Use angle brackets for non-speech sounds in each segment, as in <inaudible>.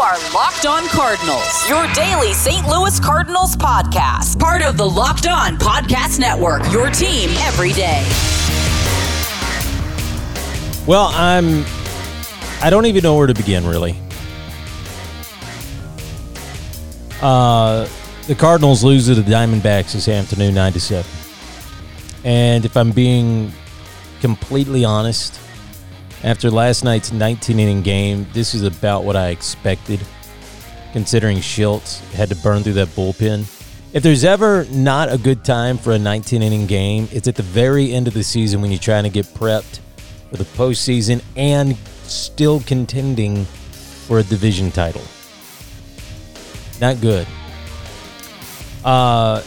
are Locked On Cardinals, your daily St. Louis Cardinals podcast. Part of the Locked On Podcast Network, your team every day. Well, I'm. I don't even know where to begin, really. Uh, the Cardinals lose to the Diamondbacks this afternoon, 97. And if I'm being completely honest, after last night's 19 inning game, this is about what I expected, considering Shildt had to burn through that bullpen. If there's ever not a good time for a 19 inning game, it's at the very end of the season when you're trying to get prepped for the postseason and still contending for a division title. Not good. Uh,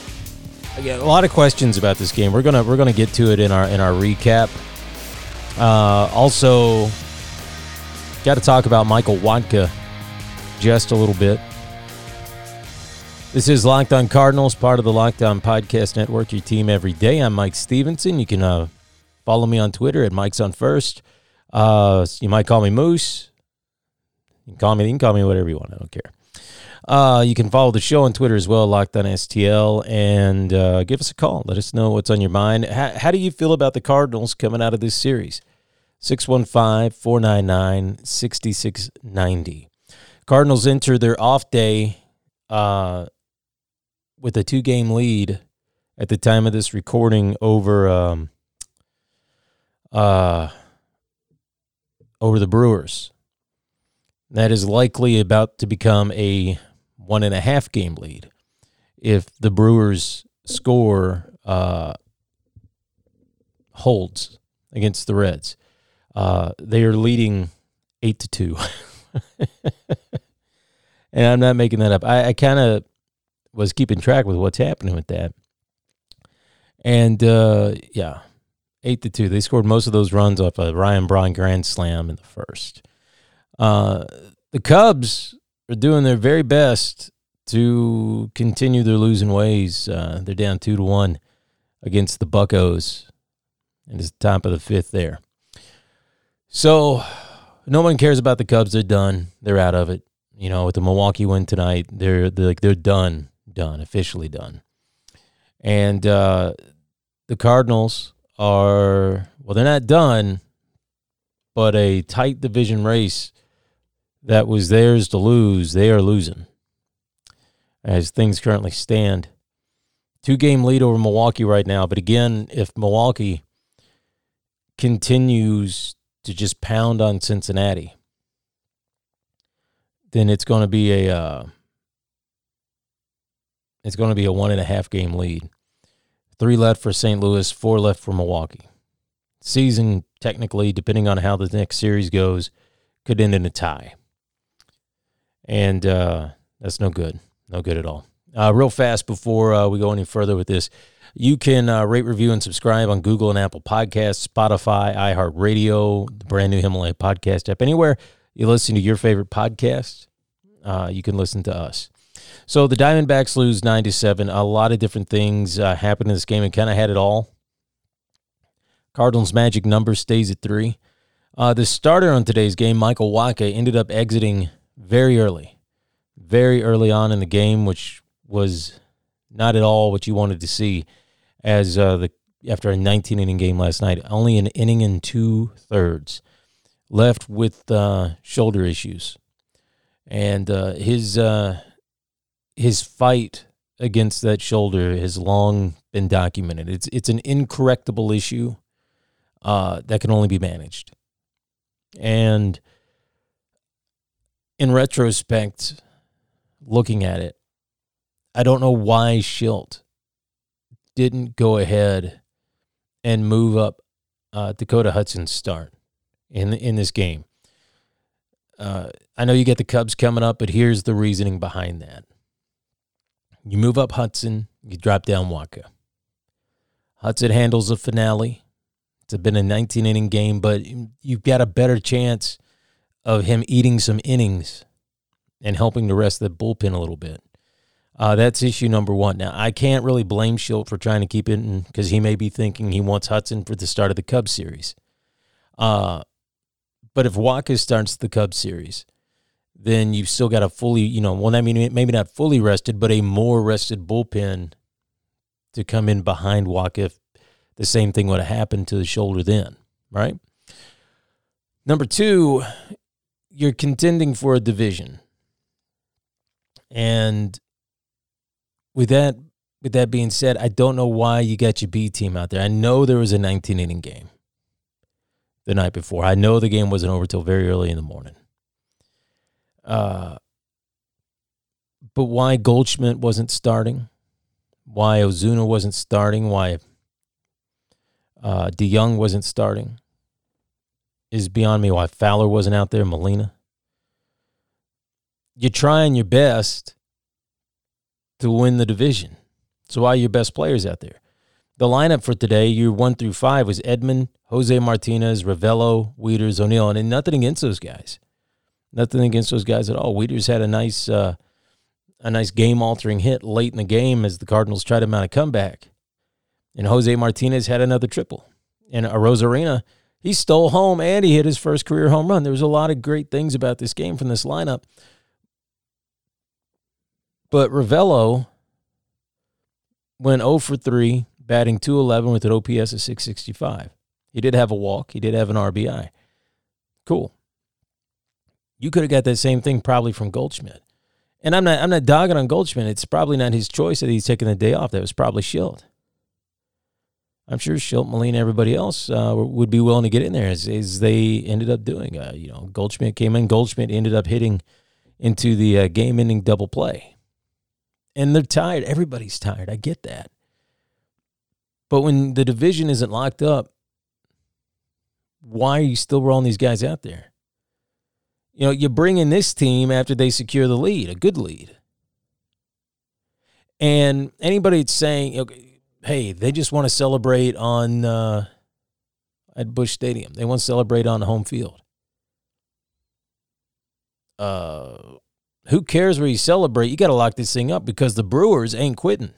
a lot of questions about this game. We're gonna we're gonna get to it in our in our recap. Uh, also, got to talk about Michael Wacha just a little bit. This is Locked On Cardinals, part of the Locked On Podcast Network, your team every day. I'm Mike Stevenson. You can uh, follow me on Twitter at Mike's on First. Uh, you might call me Moose. You can call me. You can call me whatever you want. I don't care. Uh, you can follow the show on Twitter as well, Locked on STL, and uh, give us a call. Let us know what's on your mind. How do you feel about the Cardinals coming out of this series? 615 499 6690. Cardinals enter their off day uh, with a two game lead at the time of this recording over um, uh, over the Brewers. That is likely about to become a one and a half game lead if the Brewers score uh, holds against the Reds. Uh, they are leading eight to two, <laughs> and I'm not making that up. I, I kind of was keeping track with what's happening with that, and uh, yeah, eight to two. They scored most of those runs off a Ryan Braun grand slam in the first. Uh, the Cubs are doing their very best to continue their losing ways. Uh, they're down two to one against the Buccos, and it's the top of the fifth there. So no one cares about the Cubs. They're done. They're out of it. You know, with the Milwaukee win tonight, they're they're, like, they're done, done, officially done. And uh, the Cardinals are well, they're not done, but a tight division race that was theirs to lose, they are losing as things currently stand. Two game lead over Milwaukee right now. But again, if Milwaukee continues to just pound on Cincinnati, then it's going to be a uh, it's going to be a one and a half game lead. Three left for St. Louis, four left for Milwaukee. Season technically, depending on how the next series goes, could end in a tie, and uh, that's no good. No good at all. Uh, real fast before uh, we go any further with this, you can uh, rate, review, and subscribe on Google and Apple Podcasts, Spotify, iHeartRadio, the brand new Himalaya podcast app. Anywhere you listen to your favorite podcast, uh, you can listen to us. So the Diamondbacks lose nine to seven. A lot of different things uh, happened in this game, and kind of had it all. Cardinals' magic number stays at three. Uh, the starter on today's game, Michael Wacha, ended up exiting very early very early on in the game, which was not at all what you wanted to see. As uh, the after a 19 inning game last night, only an inning and two thirds left with uh, shoulder issues, and uh, his uh, his fight against that shoulder has long been documented. It's it's an incorrectable issue uh, that can only be managed, and in retrospect, looking at it, I don't know why Shildt didn't go ahead and move up uh, Dakota Hudson's start in in this game. Uh, I know you get the Cubs coming up, but here's the reasoning behind that. You move up Hudson, you drop down Wacha. Hudson handles the finale. It's been a 19 inning game, but you've got a better chance of him eating some innings and helping the rest of the bullpen a little bit. Uh, that's issue number one. Now, I can't really blame Shildt for trying to keep it because he may be thinking he wants Hudson for the start of the Cubs series. Uh, but if Wacha starts the Cubs series, then you've still got a fully, you know, well, I mean, maybe not fully rested, but a more rested bullpen to come in behind Wacha if the same thing would have happened to the shoulder then, right? Number two, you're contending for a division. And with that with that being said, I don't know why you got your B team out there. I know there was a 19 inning game the night before. I know the game wasn't over till very early in the morning. Uh, but why Goldschmidt wasn't starting? Why Ozuna wasn't starting? Why uh, DeJong wasn't starting? Is beyond me. Why Fowler wasn't out there? Molina. You're trying your best to win the division. So why your best players out there? The lineup for today, your one through five, was Edman, Jose Martinez, Ravelo, Wieters, O'Neill, and nothing against those guys. Nothing against those guys at all. Wieters had a nice, uh, a nice game-altering hit late in the game as the Cardinals tried to mount a comeback, and Jose Martinez had another triple. And Arozarena, he stole home and he hit his first career home run. There was a lot of great things about this game from this lineup. But Ravelo went 0 for 3, batting 211 with an OPS of 665. He did have a walk, he did have an RBI. Cool. You could have got that same thing probably from Goldschmidt. And I'm not I'm not dogging on Goldschmidt. It's probably not his choice that he's taking the day off. That was probably Shildt. I'm sure Shildt, Molina, everybody else uh, would be willing to get in there as, as they ended up doing. Uh, you know, Goldschmidt came in. Goldschmidt ended up hitting into the uh, game-ending double play and they're tired. Everybody's tired. I get that. But when the division isn't locked up, why are you still rolling these guys out there? You know, you bring in this team after they secure the lead, a good lead. And anybody that's saying, okay, hey, they just want to celebrate on uh, at Busch Stadium. They want to celebrate on the home field. Uh, who cares where you celebrate? You got to lock this thing up because the Brewers ain't quitting.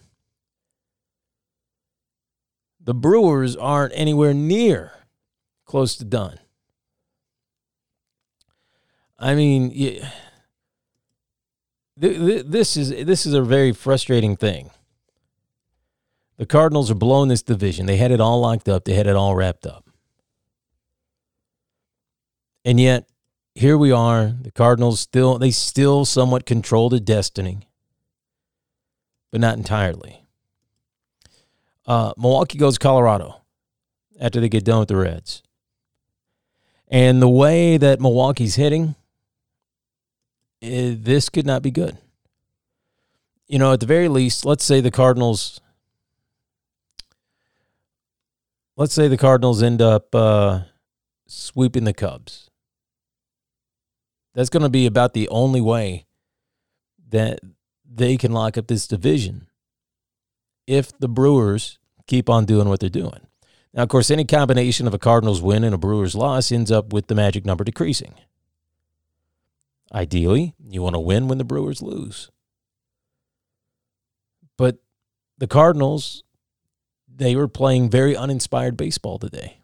The Brewers aren't anywhere near close to done. I mean, yeah, this is this is a very frustrating thing. The Cardinals are blowing this division. They had it all locked up. They had it all wrapped up. And yet here we are. The Cardinals still they still somewhat control the destiny, but not entirely. Uh, Milwaukee goes Colorado after they get done with the Reds. And the way that Milwaukee's hitting, eh, this could not be good. You know, at the very least, let's say the Cardinals. Let's say the Cardinals end up uh, sweeping the Cubs that's going to be about the only way that they can lock up this division if the Brewers keep on doing what they're doing. Now, of course, any combination of a Cardinals win and a Brewers loss ends up with the magic number decreasing. Ideally, you want to win when the Brewers lose. But the Cardinals, they were playing very uninspired baseball today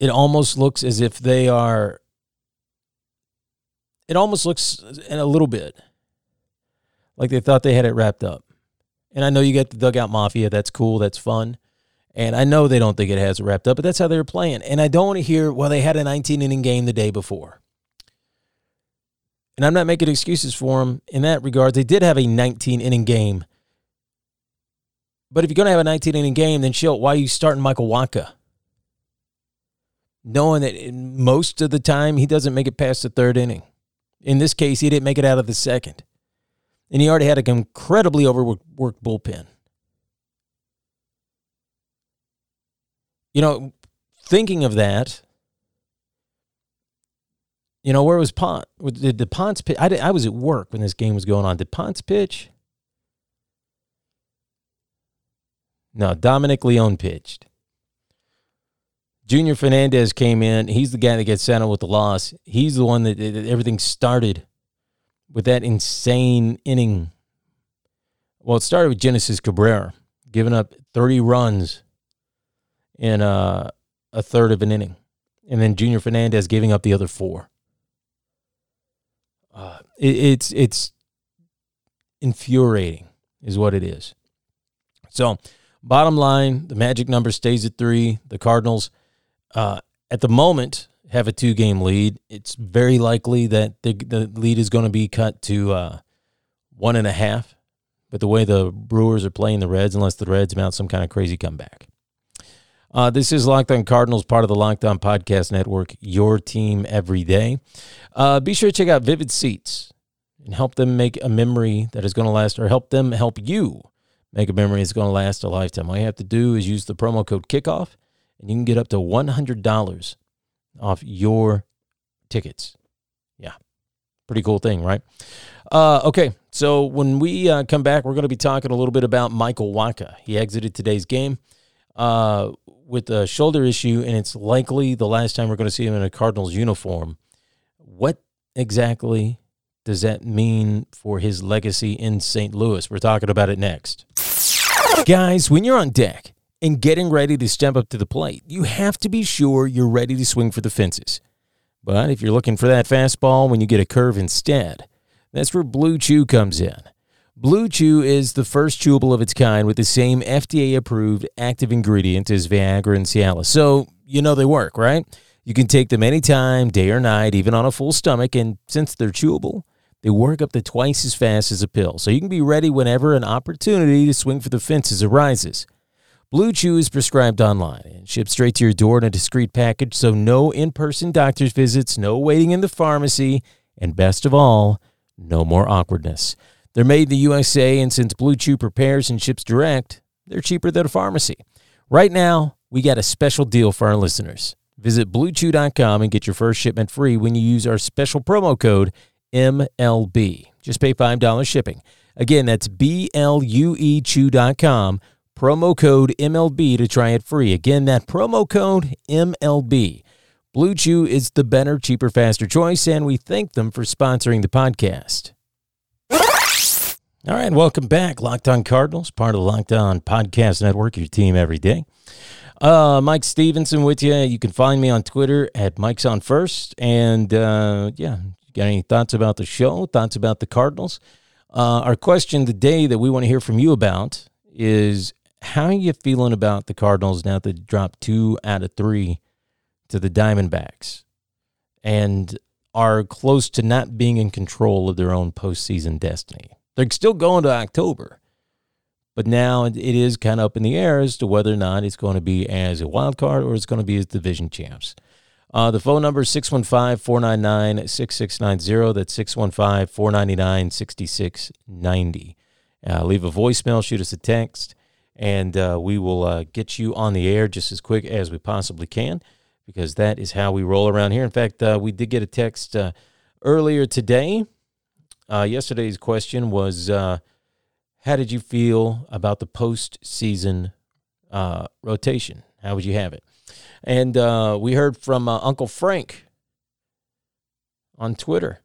it almost looks as if they are it almost looks in a little bit like they thought they had it wrapped up. And I know you got the dugout mafia. That's cool. That's fun. And I know they don't think it has it wrapped up, but that's how they were playing. And I don't want to hear, well, they had a 19 inning game the day before. And I'm not making excuses for them in that regard. They did have a 19 inning game. But if you're going to have a 19 inning game, then chill. Why are you starting Michael Wacha? Knowing that most of the time he doesn't make it past the third inning. In this case, he didn't make it out of the second. And he already had an incredibly overworked bullpen. You know, thinking of that, you know, where was Pont? Did the Ponce pitch? I, did, I was at work when this game was going on. Did Ponce pitch? No, Dominic Leone pitched. Junior Fernandez came in. He's the guy that gets sent out with the loss. He's the one that, that everything started with that insane inning. Well, it started with Genesis Cabrera giving up 30 runs in uh, a third of an inning. And then Junior Fernandez giving up the other four. Uh, it, it's it's infuriating, is what it is. So, bottom line, the magic number stays at three. The Cardinals, uh, at the moment, have a two game lead. It's very likely that the, the lead is going to be cut to uh, one and a half. But the way the Brewers are playing the Reds, unless the Reds mount some kind of crazy comeback. Uh, this is Locked On Cardinals, part of the Locked On Podcast Network, your team every day. Uh, be sure to check out Vivid Seats and help them make a memory that is going to last, or help them help you make a memory that's going to last a lifetime. All you have to do is use the promo code KICKOFF, and you can get up to $100 off your tickets. Yeah, pretty cool thing, right? Uh, okay, so when we uh, come back, we're going to be talking a little bit about Michael Wacha. He exited today's game. Uh, with a shoulder issue, and it's likely the last time we're going to see him in a Cardinals uniform. What exactly does that mean for his legacy in St. Louis? We're talking about it next. Guys, when you're on deck and getting ready to step up to the plate, you have to be sure you're ready to swing for the fences. But if you're looking for that fastball when you get a curve instead, that's where Blue Chew comes in. Blue Chew is the first chewable of its kind with the same FDA approved active ingredient as Viagra and Cialis. So, you know they work, right? You can take them anytime, day or night, even on a full stomach. And since they're chewable, they work up to twice as fast as a pill. So you can be ready whenever an opportunity to swing for the fences arises. Blue Chew is prescribed online and shipped straight to your door in a discreet package. So no in person doctor's visits, no waiting in the pharmacy, and best of all, no more awkwardness. They're made in the USA, and since Blue Chew prepares and ships direct, they're cheaper than a pharmacy. Right now, we got a special deal for our listeners. Visit bluechew.com and get your first shipment free when you use our special promo code MLB. Just pay $5 shipping. Again, that's B L U E Chew.com, promo code MLB to try it free. Again, that promo code MLB. Blue Chew is the better, cheaper, faster choice, and we thank them for sponsoring the podcast. All right, welcome back. Locked On Cardinals, part of the Locked On Podcast Network, your team every day. Uh, Mike Stevenson with you. You can find me on Twitter at Mike's on First. And uh, yeah, got any thoughts about the show? Thoughts about the Cardinals? Uh, our question today that we want to hear from you about is how are you feeling about the Cardinals now that dropped two out of three to the Diamondbacks and are close to not being in control of their own postseason destiny? They're still going to October, but now it is kind of up in the air as to whether or not it's going to be as a wild card or it's going to be as division champs. Uh, the phone number is 615 499 6690. That's 615 499 6690. Uh, leave a voicemail, shoot us a text, and uh, we will uh, get you on the air just as quick as we possibly can because that is how we roll around here. In fact, uh, we did get a text uh, earlier today uh, yesterday's question was uh, How did you feel about the postseason rotation? How would you have it? And we heard from Uncle Frank on Twitter.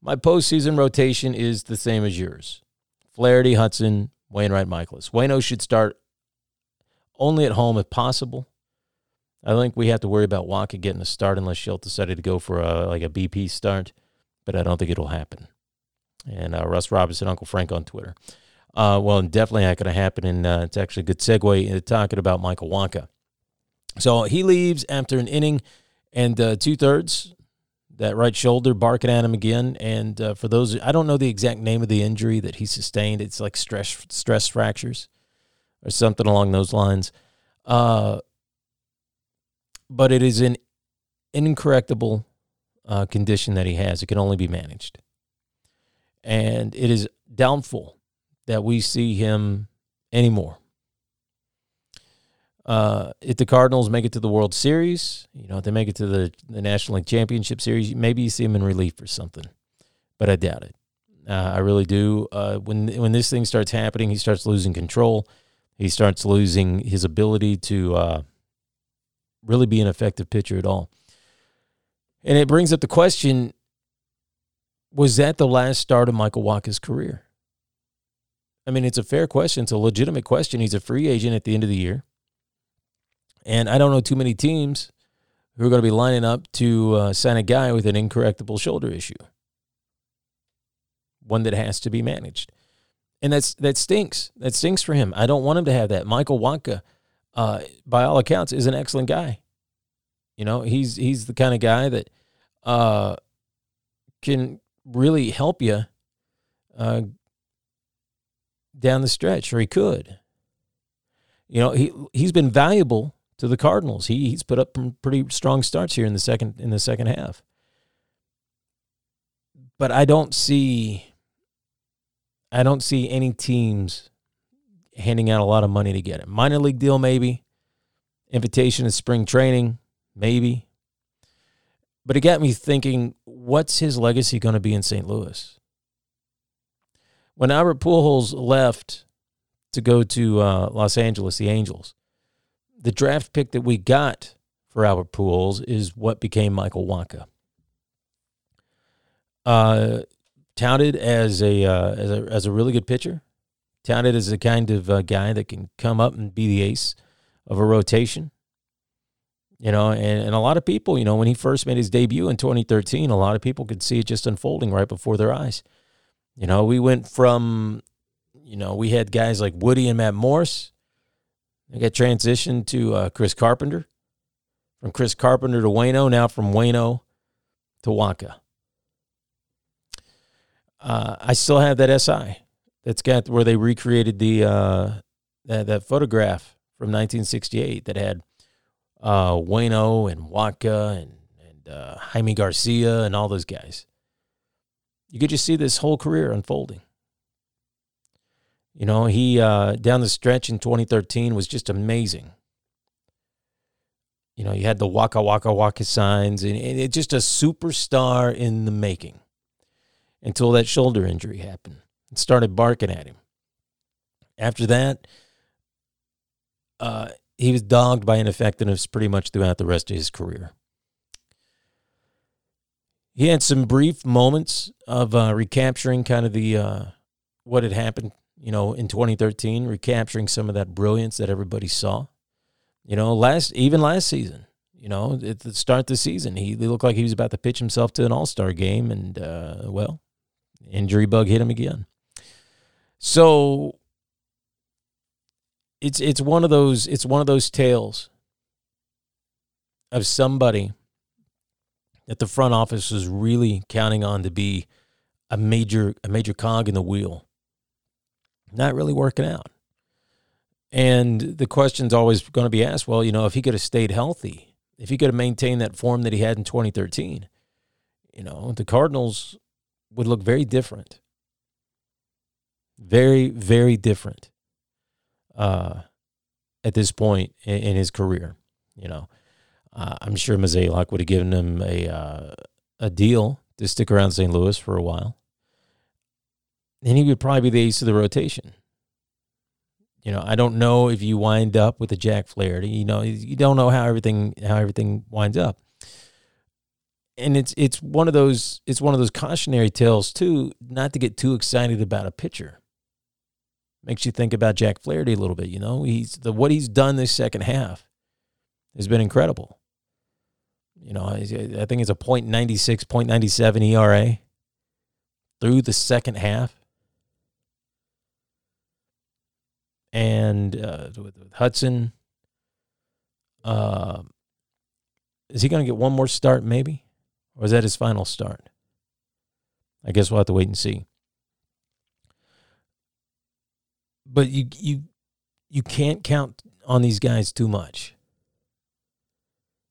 My postseason rotation is the same as yours Flaherty, Hudson, Wainwright, Mikolas. Wayno should start only at home if possible. I think we have to worry about Wacha getting a start unless Shildt decided to go for a, like a BP start but I don't think it'll happen. And uh, Russ Robinson, Uncle Frank on Twitter. Uh, well, definitely not going to happen. And uh, it's actually a good segue into talking about Michael Wacha. So he leaves after an inning and uh, two thirds. That right shoulder barking at him again. And uh, for those, I don't know the exact name of the injury that he sustained. It's like stress stress fractures or something along those lines. Uh, but it is an incorrectable uh, condition that he has. It can only be managed. And it is doubtful that we see him anymore. Uh, if the Cardinals make it to the World Series, you know, if they make it to the, the National League Championship Series, maybe you see him in relief or something. But I doubt it. Uh, I really do. Uh, when when this thing starts happening, he starts losing control. He starts losing his ability to uh, really be an effective pitcher at all. And it brings up the question was that the last start of Michael Wacha's career? I mean, it's a fair question. It's a legitimate question. He's a free agent at the end of the year. And I don't know too many teams who are going to be lining up to uh, sign a guy with an incorrectable shoulder issue, one that has to be managed, and that's that stinks. That stinks for him. I don't want him to have that. Michael Wacha, uh, by all accounts, is an excellent guy. You know, he's he's the kind of guy that uh, can really help you uh, down the stretch, or he could. You know, he he's been valuable to the Cardinals. He he's put up some pretty strong starts here in the second in the second half. But I don't see I don't see any teams handing out a lot of money to get him. Minor league deal maybe. Invitation to spring training maybe. But it got me thinking, what's his legacy going to be in St. Louis? When Albert Pujols left to go to uh, Los Angeles, the Angels, the draft pick that we got for Albert Pujols is what became Michael Wacha. Uh, touted as a, uh, as a as a really good pitcher, touted as the kind of uh, guy that can come up and be the ace of a rotation. You know, and, and a lot of people, you know, when he first made his debut in 2013, a lot of people could see it just unfolding right before their eyes. You know, we went from, you know, we had guys like Woody and Matt Morris I got transitioned to uh, Chris Carpenter. From Chris Carpenter to Wayno, now from Wayno to Wacha. Uh, I still have that SI. That's got where they recreated the uh, that, that photograph from 1968 that had uh, Wayno and Wacha and and uh, Jaime Garcia and all those guys. You could just see this whole career unfolding. You know, he uh, down the stretch in 2013 was just amazing. You know, you had the Waka Waka Waka signs, and, and it just a superstar in the making until that shoulder injury happened and started barking at him. After that, uh, he was dogged by ineffectiveness pretty much throughout the rest of his career. He had some brief moments of uh, recapturing kind of the uh, what had happened you know, in 2013, recapturing some of that brilliance that everybody saw. You know, last even last season, you know, at the start of the season, he, looked like he was about to pitch himself to an All Star game, and uh, well, injury bug hit him again. So it's it's one of those it's one of those tales of somebody that the front office was really counting on to be a major a major cog in the wheel not really working out. And the question's always going to be asked well, you know, if he could have stayed healthy, if he could have maintained that form that he had in 2013, you know, the Cardinals would look very different. Very, very different uh, at this point in, in his career. You know, uh, I'm sure Mozeliak would have given him a, uh, a deal to stick around St. Louis for a while then he would probably be the ace of the rotation. You know, I don't know if you wind up with a Jack Flaherty. You know, you don't know how everything how everything winds up. And it's it's one of those it's one of those cautionary tales too, not to get too excited about a pitcher. Makes you think about Jack Flaherty a little bit. You know, he's the what he's done this second half has been incredible. You know, I, I think it's a .96, .97 ERA through the second half. And uh, with, with, Hudson. Uh, is he going to get one more start, maybe, or is that his final start? I guess we'll have to wait and see. But you you you can't count on these guys too much.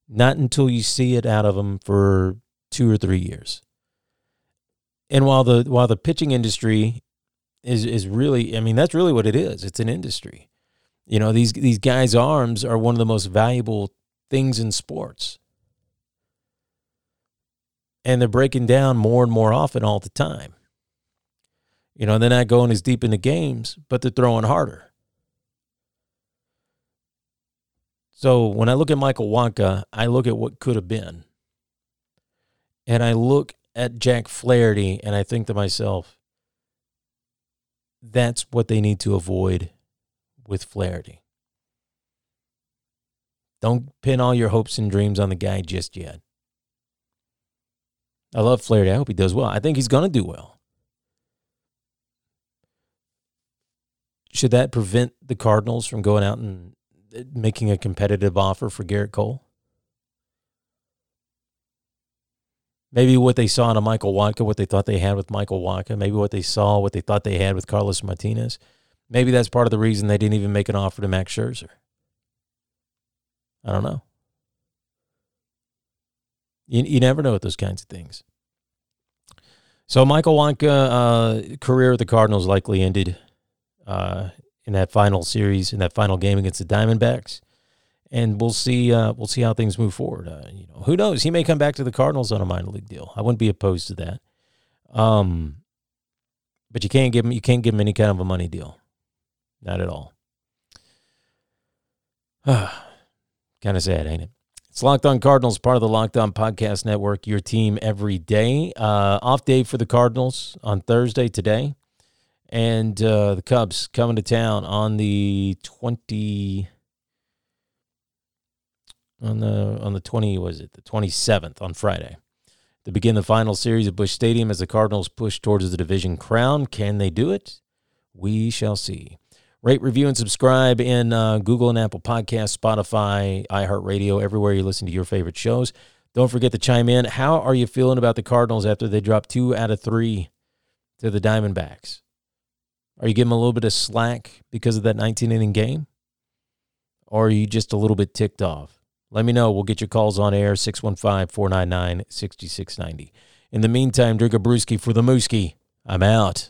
Not until you see it out of them for two or three years. And while the while the pitching industry is is really I mean that's really what it is. It's an industry. You know, these these guys' arms are one of the most valuable things in sports. And they're breaking down more and more often all the time. You know, they're not going as deep into games, but they're throwing harder. So when I look at Michael Wacha, I look at what could have been. And I look at Jack Flaherty and I think to myself, that's what they need to avoid with Flaherty. Don't pin all your hopes and dreams on the guy just yet. I love Flaherty. I hope he does well. I think he's going to do well. Should that prevent the Cardinals from going out and uh, making a competitive offer for Gerrit Cole? Maybe what they saw in a Michael Wacha, what they thought they had with Michael Wacha, maybe what they saw, what they thought they had with Carlos Martinez. Maybe that's part of the reason they didn't even make an offer to Max Scherzer. I don't know. You, you never know with those kinds of things. So Michael Wacha uh, career with the Cardinals likely ended uh, in that final series, in that final game against the Diamondbacks, and we'll see. Uh, we'll see how things move forward. Uh, you know, who knows? He may come back to the Cardinals on a minor league deal. I wouldn't be opposed to that. Um, but you can't give him. You can't give him any kind of a money deal. Not at all. <sighs> kind of sad, ain't it? It's Locked On Cardinals, part of the Locked On Podcast Network, your team every day. Uh, off day for the Cardinals on Thursday today. And uh, the Cubs coming to town on the 20 on the on the 20 was it the 27th on Friday to begin the final series at Busch Stadium as the Cardinals push towards the division crown. Can they do it? We shall see. Rate, review, and subscribe in uh, Google and Apple Podcasts, Spotify, iHeartRadio, everywhere you listen to your favorite shows. Don't forget to chime in. How are you feeling about the Cardinals after they dropped two out of three to the Diamondbacks? Are you giving them a little bit of slack because of that 19 inning game? Or are you just a little bit ticked off? Let me know. We'll get your calls on air 615 499 6690. In the meantime, drink a brewski for the Mooski. I'm out.